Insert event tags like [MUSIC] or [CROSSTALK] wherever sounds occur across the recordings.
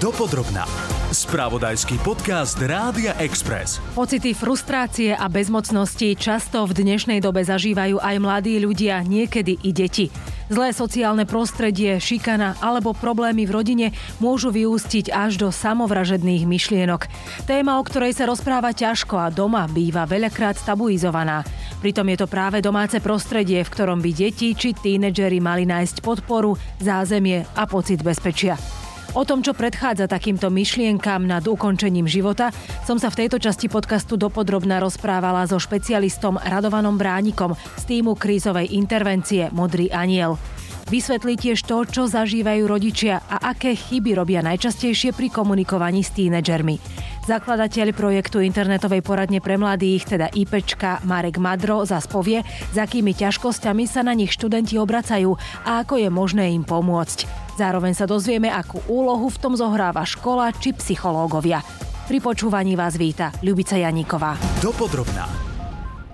Dopodrobná. Spravodajský podcast Rádia Express. Pocity frustrácie a bezmocnosti často v dnešnej dobe zažívajú aj mladí ľudia, niekedy i deti. Zlé sociálne prostredie, šikana alebo problémy v rodine môžu vyústiť až do samovražedných myšlienok. Téma, o ktorej sa rozpráva ťažko a doma býva veľakrát tabuizovaná. Pritom je to práve domáce prostredie, v ktorom by deti či tínedžeri mali nájsť podporu, zázemie a pocit bezpečia. O tom, čo predchádza takýmto myšlienkám nad ukončením života, som sa v tejto časti podcastu dopodrobná rozprávala so špecialistom Radovanom Bránikom z týmu krízovej intervencie Modrý aniel. Vysvetlí tiež to, čo zažívajú rodičia a aké chyby robia najčastejšie pri komunikovaní s tínedžermi. Zakladateľ projektu internetovej poradne pre mladých, teda IPčka Marek Madro, zas povie, s akými ťažkosťami sa na nich študenti obracajú a ako je možné im pomôcť. Zároveň sa dozvieme, akú úlohu v tom zohráva škola či psychológovia. Pri počúvaní vás víta Ľubica Janíková. Dopodrobná.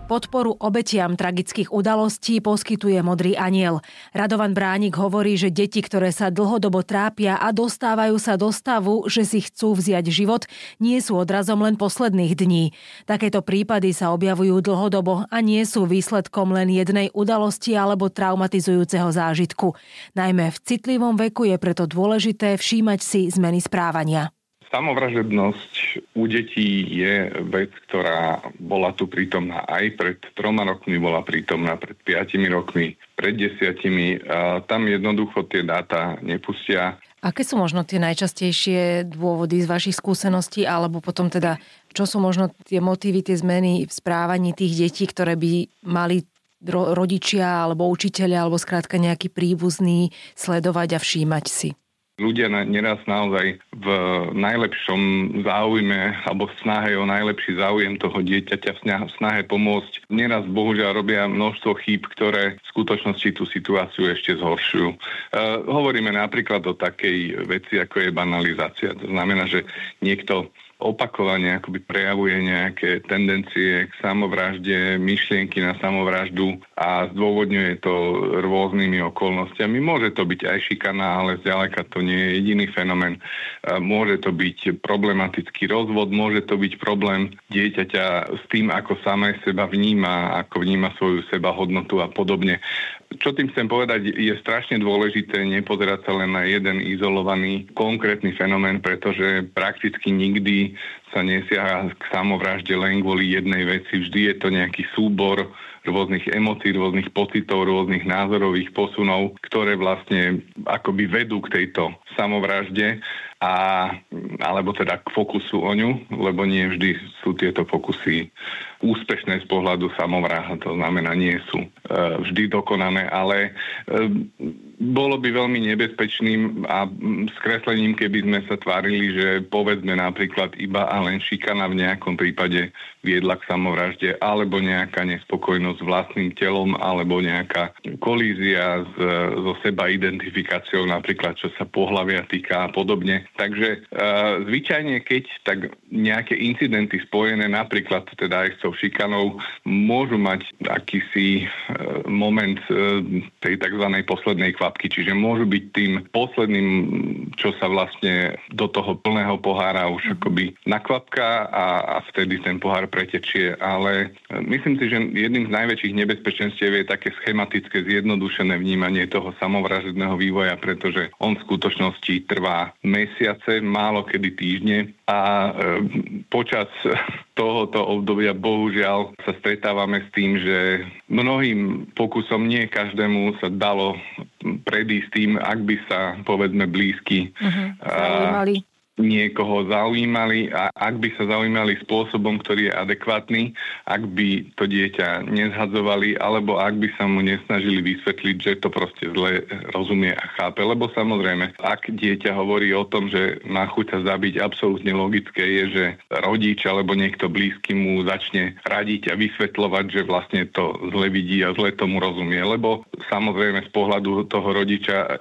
Podporu obetiam tragických udalostí poskytuje Modrý aniel. Radovan Bránik hovorí, že deti, ktoré sa dlhodobo trápia a dostávajú sa do stavu, že si chcú vziať život, nie sú odrazom len posledných dní. Takéto prípady sa objavujú dlhodobo a nie sú výsledkom len jednej udalosti alebo traumatizujúceho zážitku. Najmä v citlivom veku je preto dôležité všímať si zmeny správania. Samovražednosť u detí je vec, ktorá bola tu prítomná aj pred troma rokmi, bola prítomná pred piatimi rokmi, pred desiatimi. Tam jednoducho tie dáta nepustia. Aké sú možno tie najčastejšie dôvody z vašich skúseností, alebo potom teda, čo sú možno tie motívy, tie zmeny v správaní tých detí, ktoré by mali rodičia alebo učiteľia alebo skrátka nejaký príbuzný sledovať a všímať si? Ľudia neraz naozaj v najlepšom záujme alebo v snahe o najlepší záujem toho dieťaťa v snahe pomôcť neraz bohužiaľ robia množstvo chýb, ktoré v skutočnosti tú situáciu ešte zhoršujú. E, hovoríme napríklad o takej veci, ako je banalizácia. To znamená, že niekto opakovane akoby prejavuje nejaké tendencie k samovražde, myšlienky na samovraždu a zdôvodňuje to rôznymi okolnostiami. Môže to byť aj šikana, ale zďaleka to nie je jediný fenomén. Môže to byť problematický rozvod, môže to byť problém dieťaťa s tým, ako samé seba vníma, ako vníma svoju seba hodnotu a podobne čo tým chcem povedať, je strašne dôležité nepozerať sa len na jeden izolovaný konkrétny fenomén, pretože prakticky nikdy sa nesiaha k samovražde len kvôli jednej veci. Vždy je to nejaký súbor rôznych emócií, rôznych pocitov, rôznych názorových posunov, ktoré vlastne akoby vedú k tejto samovražde a, alebo teda k fokusu o ňu, lebo nie vždy sú tieto fokusy úspešné z pohľadu samovráha, to znamená, nie sú e, vždy dokonané, ale e, bolo by veľmi nebezpečným a skreslením, keby sme sa tvárili, že povedzme napríklad iba a len šikana v nejakom prípade viedla k samovražde, alebo nejaká nespokojnosť s vlastným telom, alebo nejaká kolízia s, so seba identifikáciou, napríklad čo sa pohľavia týka a podobne. Takže e, zvyčajne, keď tak nejaké incidenty spojené napríklad teda aj s tou šikanou môžu mať akýsi e, moment e, tej tzv. poslednej kvapky, čiže môžu byť tým posledným, čo sa vlastne do toho plného pohára už mhm. akoby nakvapka a, a vtedy ten pohár pretečie. Ale e, myslím si, že jedným z najväčších nebezpečenstiev je také schematické zjednodušené vnímanie toho samovražedného vývoja, pretože on v skutočnosti trvá mesiace, málo kedy týždne a počas tohoto obdobia bohužiaľ sa stretávame s tým, že mnohým pokusom nie každému sa dalo predísť tým, ak by sa povedzme blízky uh-huh, niekoho zaujímali a ak by sa zaujímali spôsobom, ktorý je adekvátny, ak by to dieťa nezhadzovali alebo ak by sa mu nesnažili vysvetliť, že to proste zle rozumie a chápe. Lebo samozrejme, ak dieťa hovorí o tom, že má chuť sa zabiť, absolútne logické je, že rodič alebo niekto blízky mu začne radiť a vysvetľovať, že vlastne to zle vidí a zle tomu rozumie. Lebo samozrejme z pohľadu toho rodiča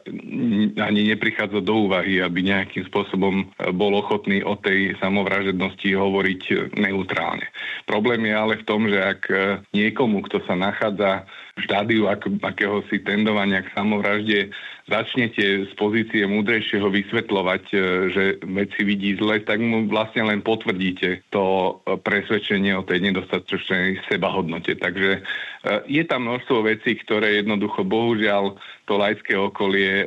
ani neprichádza do úvahy, aby nejakým spôsobom bol ochotný o tej samovražednosti hovoriť neutrálne. Problém je ale v tom, že ak niekomu, kto sa nachádza v štádiu akéhosi tendovania k samovražde začnete z pozície múdrejšieho vysvetľovať, e, že veci vidí zle, tak mu vlastne len potvrdíte to presvedčenie o tej nedostatočnej sebahodnote. Takže je tam množstvo vecí, ktoré jednoducho bohužiaľ to laické okolie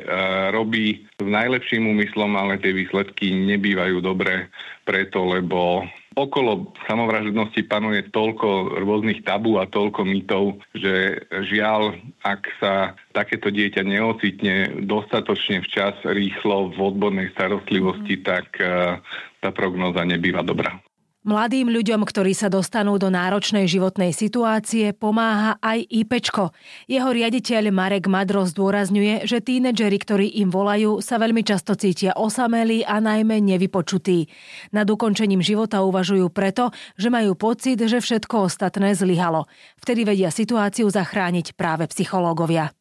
robí s najlepším úmyslom, ale tie výsledky nebývajú dobré preto, lebo okolo samovražednosti panuje toľko rôznych tabú a toľko mýtov, že žiaľ, ak sa takéto dieťa neocitne dostatočne včas, rýchlo v odbornej starostlivosti, mm. tak eh, tá prognoza nebýva dobrá. Mladým ľuďom, ktorí sa dostanú do náročnej životnej situácie, pomáha aj IPčko. Jeho riaditeľ Marek Madro zdôrazňuje, že tínedžeri, ktorí im volajú, sa veľmi často cítia osamelí a najmä nevypočutí. Nad ukončením života uvažujú preto, že majú pocit, že všetko ostatné zlyhalo. Vtedy vedia situáciu zachrániť práve psychológovia.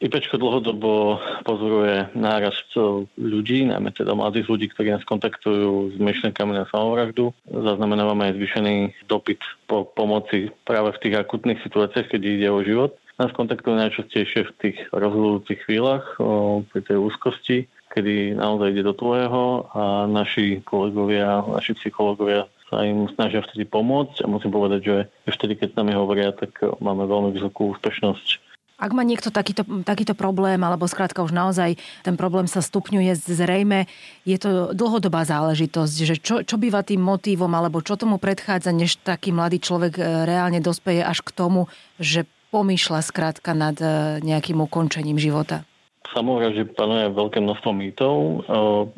IPčko dlhodobo pozoruje nárast ľudí, najmä teda mladých ľudí, ktorí nás kontaktujú s myšlenkami na samovraždu. Zaznamenávame aj zvýšený dopyt po pomoci práve v tých akutných situáciách, keď ide o život. Nás kontaktujú najčastejšie v tých rozhodujúcich chvíľach, pri tej úzkosti, kedy naozaj ide do tvojho a naši kolegovia, naši psychológovia sa im snažia vtedy pomôcť a musím povedať, že vtedy, keď s nami hovoria, tak máme veľmi vysokú úspešnosť ak má niekto takýto, takýto problém, alebo skrátka už naozaj ten problém sa stupňuje zrejme, je to dlhodobá záležitosť, že čo, čo býva tým motívom, alebo čo tomu predchádza, než taký mladý človek e, reálne dospeje až k tomu, že pomýšľa skrátka nad e, nejakým ukončením života? Samovražde panuje veľké množstvo mýtov.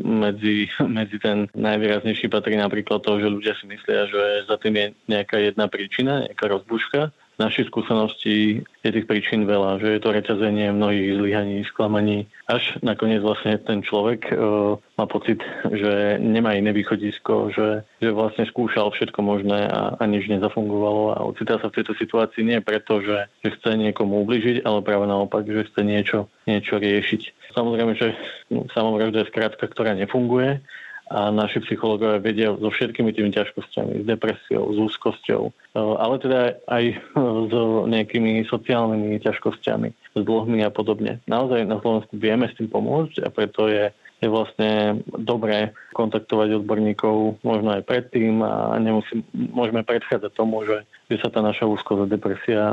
Medzi, [LAUGHS] medzi ten najvýraznejší patrí napríklad to, že ľudia si myslia, že za tým je nejaká jedna príčina, nejaká rozbuška našej skúsenosti je tých príčin veľa, že je to reťazenie mnohých zlyhaní, sklamaní, až nakoniec vlastne ten človek e, má pocit, že nemá iné východisko, že, že vlastne skúšal všetko možné a, a nič nezafungovalo a ocitá sa v tejto situácii nie preto, že, že chce niekomu ubližiť, ale práve naopak, že chce niečo, niečo riešiť. Samozrejme, že no, samovražda je skrátka, ktorá nefunguje a naši psychológovia vedia so všetkými tými ťažkosťami, s depresiou, s úzkosťou, ale teda aj s nejakými sociálnymi ťažkosťami, s dlhmi a podobne. Naozaj na Slovensku vieme s tým pomôcť a preto je je vlastne dobré kontaktovať odborníkov možno aj predtým a nemusím, môžeme predchádzať tomu, že, že sa tá naša úzkosť a depresia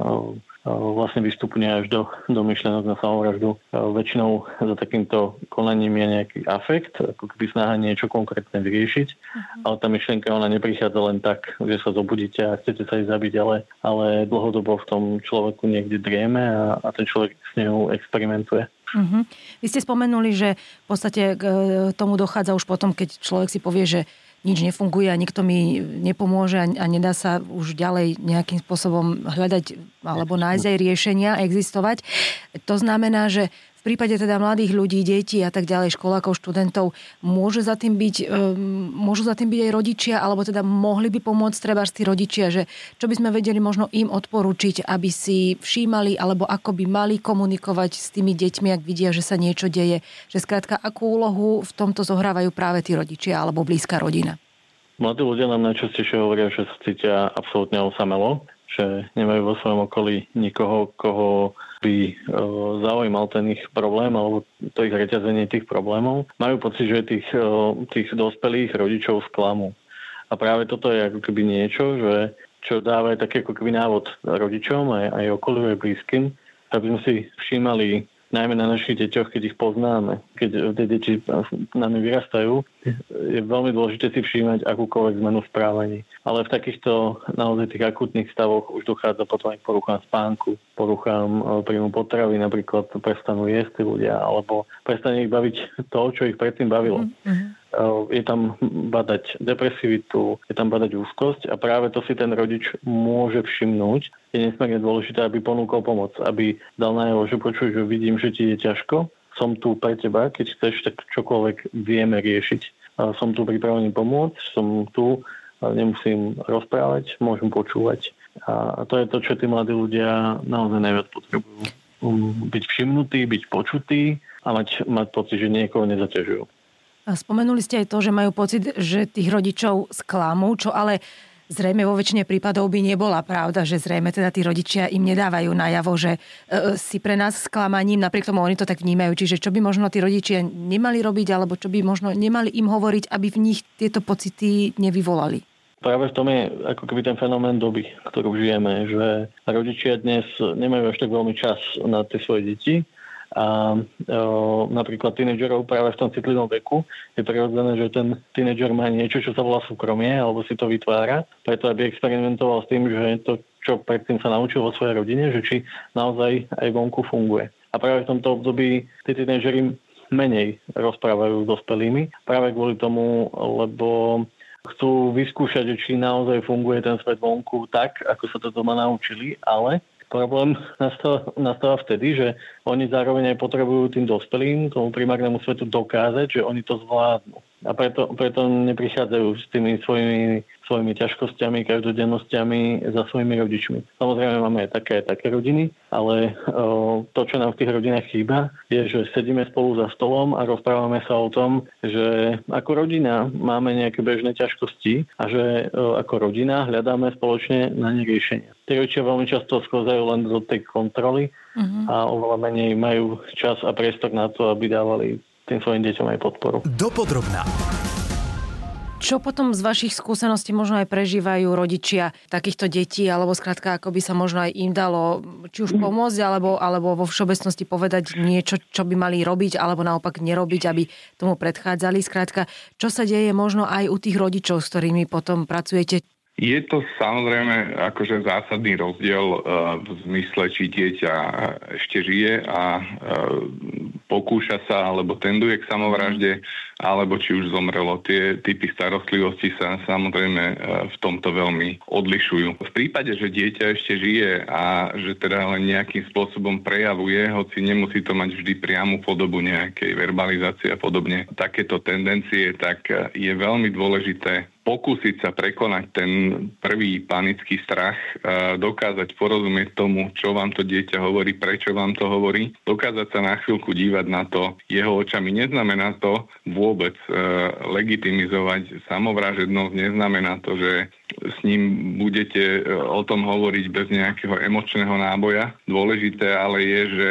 vlastne vystupne až do, do myšlenok na samovraždu. Väčšinou za takýmto konaním je nejaký afekt, ako keby snaha niečo konkrétne vyriešiť, uh-huh. ale tá myšlienka ona neprichádza len tak, že sa zobudíte a chcete sa aj zabiť, ale, ale dlhodobo v tom človeku niekde drieme a, a ten človek s ňou experimentuje. Uh-huh. Vy ste spomenuli, že v podstate k tomu dochádza už potom, keď človek si povie, že nič nefunguje a nikto mi nepomôže a nedá sa už ďalej nejakým spôsobom hľadať alebo nájsť aj riešenia, existovať. To znamená, že v prípade teda mladých ľudí, detí a tak ďalej, školákov, študentov, môže za tým byť, um, môžu za tým byť aj rodičia, alebo teda mohli by pomôcť treba tí rodičia, že čo by sme vedeli možno im odporučiť, aby si všímali, alebo ako by mali komunikovať s tými deťmi, ak vidia, že sa niečo deje. Že skrátka, akú úlohu v tomto zohrávajú práve tí rodičia alebo blízka rodina. Mladí ľudia nám najčastejšie hovoria, že sa cítia absolútne osamelo, že nemajú vo svojom okolí nikoho, koho by e, zaujímal ten ich problém alebo to ich reťazenie tých problémov. Majú pocit, že tých, e, tých dospelých rodičov sklamú. A práve toto je ako keby niečo, že čo dáva taký ako keby návod rodičom aj, aj okoliu blízkym, aby sme si všímali najmä na našich deťoch, keď ich poznáme, keď tie deti nami vyrastajú, je veľmi dôležité si všímať akúkoľvek zmenu správaní. Ale v takýchto naozaj tých akutných stavoch už dochádza potom aj k poruchám spánku, poruchám e, príjmu potravy, napríklad prestanú jesť ľudia, alebo prestane ich baviť [LAUGHS] to, čo ich predtým bavilo. Mm-hmm je tam badať depresivitu, je tam badať úzkosť a práve to si ten rodič môže všimnúť. Je nesmierne dôležité, aby ponúkol pomoc, aby dal najavo, že počuj, že vidím, že ti je ťažko, som tu pre teba, keď chceš, tak čokoľvek vieme riešiť. Som tu pripravený pomôcť, som tu, nemusím rozprávať, môžem počúvať. A to je to, čo tí mladí ľudia naozaj najviac potrebujú. Um, byť všimnutí, byť počutí a mať, mať pocit, že niekoho nezaťažujú. Spomenuli ste aj to, že majú pocit, že tých rodičov sklamú, čo ale zrejme vo väčšine prípadov by nebola pravda, že zrejme teda tí rodičia im nedávajú najavo, že e, si pre nás sklamaním, napriek tomu oni to tak vnímajú. Čiže čo by možno tí rodičia nemali robiť, alebo čo by možno nemali im hovoriť, aby v nich tieto pocity nevyvolali? Práve v tom je ako keby ten fenomén doby, ktorú žijeme, že rodičia dnes nemajú až tak veľmi čas na tie svoje deti a o, napríklad tínedžerov práve v tom citlivom veku je prirodzené, že ten tínedžer má niečo, čo sa volá súkromie, alebo si to vytvára, preto aby experimentoval s tým, že to, čo predtým sa naučil vo svojej rodine, že či naozaj aj vonku funguje. A práve v tomto období tí tínedžeri menej rozprávajú s dospelými, práve kvôli tomu, lebo chcú vyskúšať, či naozaj funguje ten svet vonku tak, ako sa to doma naučili, ale Problém nastáva, nastáva vtedy, že oni zároveň aj potrebujú tým dospelým, tomu primárnemu svetu dokázať, že oni to zvládnu. A preto, preto neprichádzajú s tými svojimi, svojimi ťažkosťami, každodennosťami za svojimi rodičmi. Samozrejme máme aj také, také rodiny, ale o, to, čo nám v tých rodinách chýba, je, že sedíme spolu za stolom a rozprávame sa o tom, že ako rodina máme nejaké bežné ťažkosti a že o, ako rodina hľadáme spoločne na ne riešenia. Tie rodičia veľmi často sklzajú len do tej kontroly uh-huh. a oveľa menej majú čas a priestor na to, aby dávali tým svojim deťom aj podporu. Dopodrobná. Čo potom z vašich skúseností možno aj prežívajú rodičia takýchto detí, alebo skrátka, ako by sa možno aj im dalo či už pomôcť, alebo, alebo vo všeobecnosti povedať niečo, čo by mali robiť, alebo naopak nerobiť, aby tomu predchádzali. Skrátka, čo sa deje možno aj u tých rodičov, s ktorými potom pracujete? Je to samozrejme akože zásadný rozdiel uh, v zmysle, či dieťa ešte žije a uh, pokúša sa alebo tenduje k samovražde, alebo či už zomrelo. Tie typy starostlivosti sa samozrejme uh, v tomto veľmi odlišujú. V prípade, že dieťa ešte žije a že teda len nejakým spôsobom prejavuje, hoci nemusí to mať vždy priamu podobu nejakej verbalizácie a podobne, takéto tendencie, tak je veľmi dôležité pokúsiť sa prekonať ten prvý panický strach, dokázať porozumieť tomu, čo vám to dieťa hovorí, prečo vám to hovorí, dokázať sa na chvíľku dívať na to jeho očami. Neznamená to vôbec e, legitimizovať samovražednosť, neznamená to, že s ním budete e, o tom hovoriť bez nejakého emočného náboja. Dôležité ale je, že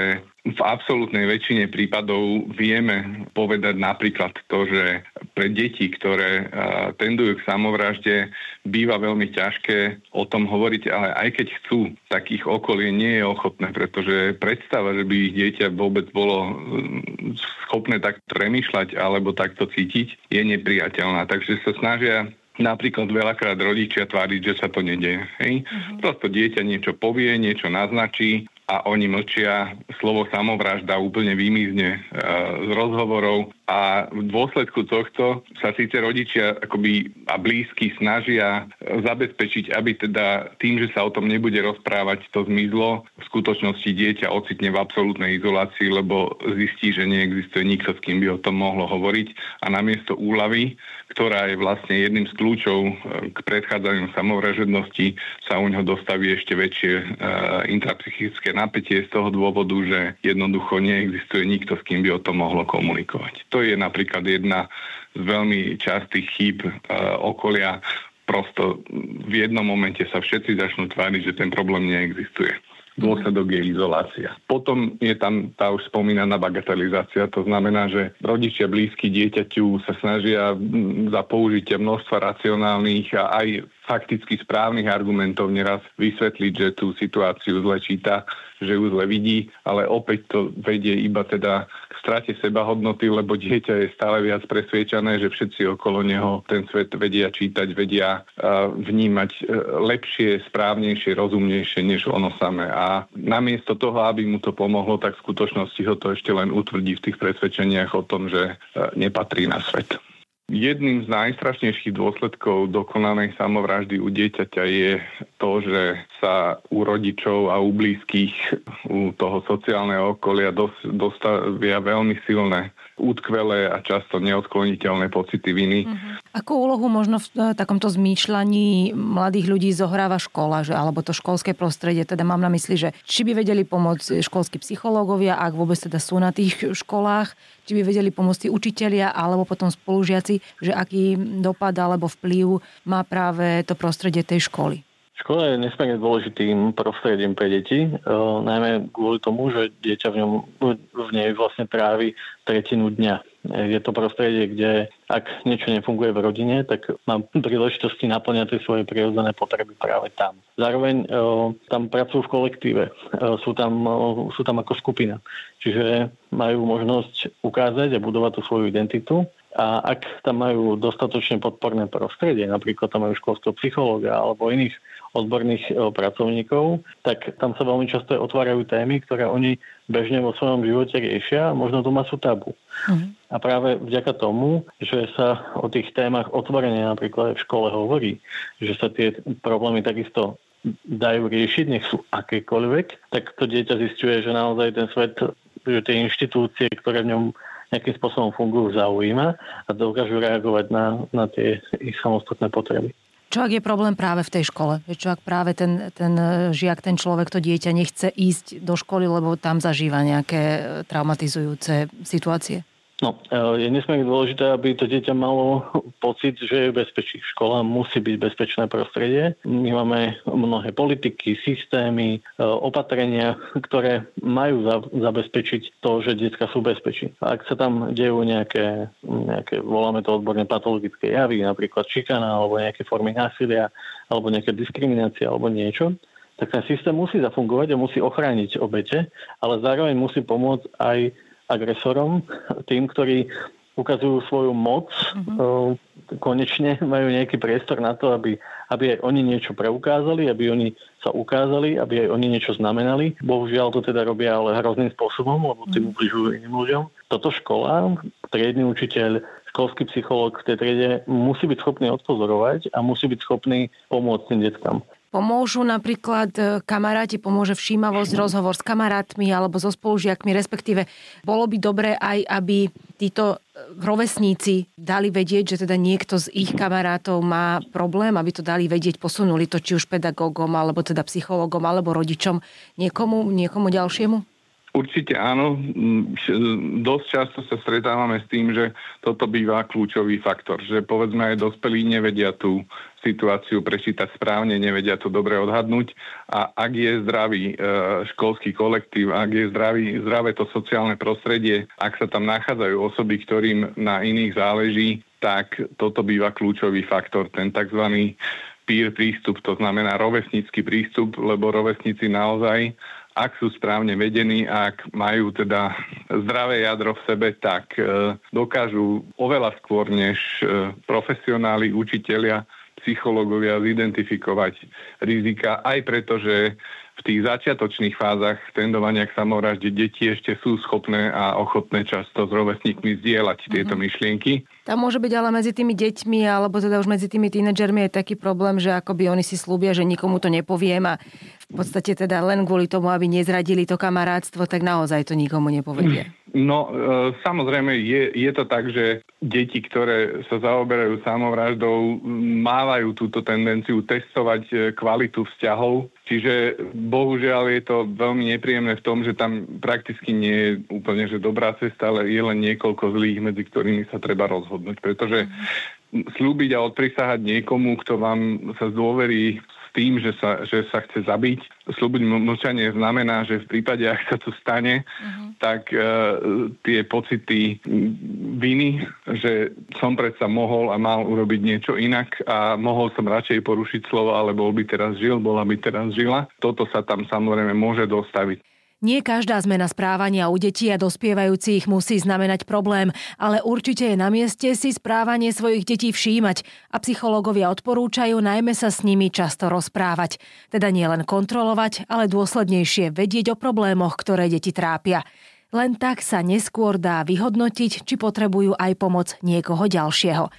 v absolútnej väčšine prípadov vieme povedať napríklad to, že pre deti, ktoré tendujú k samovražde, býva veľmi ťažké o tom hovoriť, ale aj keď chcú, tak ich okolie nie je ochotné, pretože predstava, že by ich dieťa vôbec bolo mm, schopné tak premýšľať alebo takto cítiť, je nepriateľná. Takže sa snažia napríklad veľakrát rodičia tváriť, že sa to nedeje. Hej? Uh-huh. Prosto dieťa niečo povie, niečo naznačí a oni mlčia, slovo samovražda úplne vymizne e, z rozhovorov a v dôsledku tohto sa síce rodičia akoby a blízky snažia zabezpečiť, aby teda tým, že sa o tom nebude rozprávať, to zmizlo. V skutočnosti dieťa ocitne v absolútnej izolácii, lebo zistí, že neexistuje nikto, s kým by o tom mohlo hovoriť a namiesto úlavy, ktorá je vlastne jedným z kľúčov e, k predchádzaniu samovražednosti, sa u neho dostaví ešte väčšie e, intrapsychické napätie z toho dôvodu, že jednoducho neexistuje nikto, s kým by o tom mohlo komunikovať. To je napríklad jedna z veľmi častých chýb e, okolia. Prosto v jednom momente sa všetci začnú tváriť, že ten problém neexistuje dôsledok je izolácia. Potom je tam tá už spomínaná bagatelizácia, to znamená, že rodičia blízky dieťaťu sa snažia za použitie množstva racionálnych a aj fakticky správnych argumentov neraz vysvetliť, že tú situáciu zle číta že ju zle vidí, ale opäť to vedie iba teda k strate sebahodnoty, lebo dieťa je stále viac presviečané, že všetci okolo neho ten svet vedia čítať, vedia vnímať e, lepšie, správnejšie, rozumnejšie než ono samé. A namiesto toho, aby mu to pomohlo, tak v skutočnosti ho to ešte len utvrdí v tých presvedčeniach o tom, že e, nepatrí na svet. Jedným z najstrašnejších dôsledkov dokonanej samovraždy u dieťaťa je to, že sa u rodičov a u blízkych, u toho sociálneho okolia dostavia veľmi silné útkvelé a často neodkloniteľné pocity viny. Uh-huh. Akú úlohu možno v e, takomto zmýšľaní mladých ľudí zohráva škola, že, alebo to školské prostredie? Teda mám na mysli, že či by vedeli pomôcť školskí psychológovia, ak vôbec teda sú na tých školách, či by vedeli pomôcť tí učitelia alebo potom spolužiaci, že aký dopad alebo vplyv má práve to prostredie tej školy. Škola je nesmierne dôležitým prostredím pre deti, uh, najmä kvôli tomu, že dieťa v, ňom, v nej vlastne trávi tretinu dňa. Je to prostredie, kde ak niečo nefunguje v rodine, tak mám príležitosti naplňať tie svoje prirodzené potreby práve tam. Zároveň uh, tam pracujú v kolektíve, uh, sú, tam, uh, sú tam ako skupina. Čiže majú možnosť ukázať a budovať tú svoju identitu a ak tam majú dostatočne podporné prostredie, napríklad tam majú školského psychológa alebo iných odborných e, pracovníkov, tak tam sa veľmi často otvárajú témy, ktoré oni bežne vo svojom živote riešia a možno doma sú tabu. Uh-huh. A práve vďaka tomu, že sa o tých témach otvorene napríklad aj v škole hovorí, že sa tie problémy takisto dajú riešiť, nech sú akékoľvek, tak to dieťa zistuje, že naozaj ten svet, že tie inštitúcie, ktoré v ňom nejakým spôsobom fungujú, zaujíma a dokážu reagovať na, na tie ich samostatné potreby. Čo ak je problém práve v tej škole? Čo ak práve ten, ten žiak, ten človek, to dieťa nechce ísť do školy, lebo tam zažíva nejaké traumatizujúce situácie? No, e, je nesmierne dôležité, aby to dieťa malo pocit, že je bezpečí. Škola musí byť bezpečné prostredie. My máme mnohé politiky, systémy, e, opatrenia, ktoré majú zabezpečiť to, že dieťa sú bezpečí. Ak sa tam dejú nejaké, nejaké, voláme to odborne patologické javy, napríklad šikana alebo nejaké formy násilia, alebo nejaké diskriminácia alebo niečo, tak ten systém musí zafungovať a musí ochrániť obete, ale zároveň musí pomôcť aj agresorom, tým, ktorí ukazujú svoju moc, uh-huh. konečne majú nejaký priestor na to, aby, aby aj oni niečo preukázali, aby oni sa ukázali, aby aj oni niečo znamenali. Bohužiaľ to teda robia ale hrozným spôsobom, lebo tým mhm. ubližujú iným ľuďom. Toto škola, triedny učiteľ, školský psychológ v tej triede musí byť schopný odpozorovať a musí byť schopný pomôcť tým detkám. Pomôžu napríklad e, kamaráti, pomôže všímavosť, [CLEARS THROAT] rozhovor s kamarátmi alebo so spolužiakmi, respektíve bolo by dobré aj, aby títo e, rovesníci dali vedieť, že teda niekto z ich kamarátov má problém, aby to dali vedieť, posunuli to či už pedagógom, alebo teda psychologom, alebo rodičom, niekomu, niekomu ďalšiemu? Určite áno. Dosť často sa stretávame s tým, že toto býva kľúčový faktor, že povedzme aj dospelí nevedia tú situáciu prečítať správne, nevedia to dobre odhadnúť a ak je zdravý e, školský kolektív, ak je zdravý, zdravé to sociálne prostredie, ak sa tam nachádzajú osoby, ktorým na iných záleží, tak toto býva kľúčový faktor, ten tzv. peer prístup, to znamená rovesnícky prístup, lebo rovesníci naozaj ak sú správne vedení, ak majú teda zdravé jadro v sebe, tak e, dokážu oveľa skôr než e, profesionáli, učitelia, psychológovia zidentifikovať rizika, aj preto, že v tých začiatočných fázach tendovania k samovražde deti ešte sú schopné a ochotné často s rovesníkmi zdieľať mm-hmm. tieto myšlienky. Tam môže byť ale medzi tými deťmi alebo teda už medzi tými tínedžermi je taký problém, že akoby oni si slúbia, že nikomu to nepoviem a v podstate teda len kvôli tomu, aby nezradili to kamarátstvo, tak naozaj to nikomu nepovedie. No, e, samozrejme, je, je to tak, že deti, ktoré sa zaoberajú samovraždou, mávajú túto tendenciu testovať e, kvalitu vzťahov. Čiže bohužiaľ je to veľmi nepríjemné v tom, že tam prakticky nie je úplne že dobrá cesta, ale je len niekoľko zlých, medzi ktorými sa treba rozhodnúť. Pretože slúbiť a odprisahať niekomu, kto vám sa zdôverí tým, že sa, že sa chce zabiť. Slúbiť mlčanie znamená, že v prípade, ak sa to stane, uh-huh. tak uh, tie pocity viny, že som predsa mohol a mal urobiť niečo inak a mohol som radšej porušiť slovo, ale bol by teraz žil, bola by teraz žila. Toto sa tam samozrejme môže dostaviť. Nie každá zmena správania u detí a dospievajúcich musí znamenať problém, ale určite je na mieste si správanie svojich detí všímať a psychológovia odporúčajú najmä sa s nimi často rozprávať. Teda nie len kontrolovať, ale dôslednejšie vedieť o problémoch, ktoré deti trápia. Len tak sa neskôr dá vyhodnotiť, či potrebujú aj pomoc niekoho ďalšieho.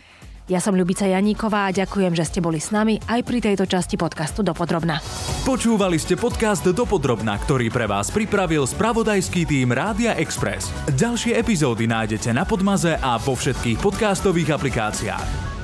Ja som Ľubica Janíková a ďakujem, že ste boli s nami aj pri tejto časti podcastu Dopodrobna. Počúvali ste podcast Dopodrobna, ktorý pre vás pripravil spravodajský tým Rádia Express. Ďalšie epizódy nájdete na Podmaze a vo všetkých podcastových aplikáciách.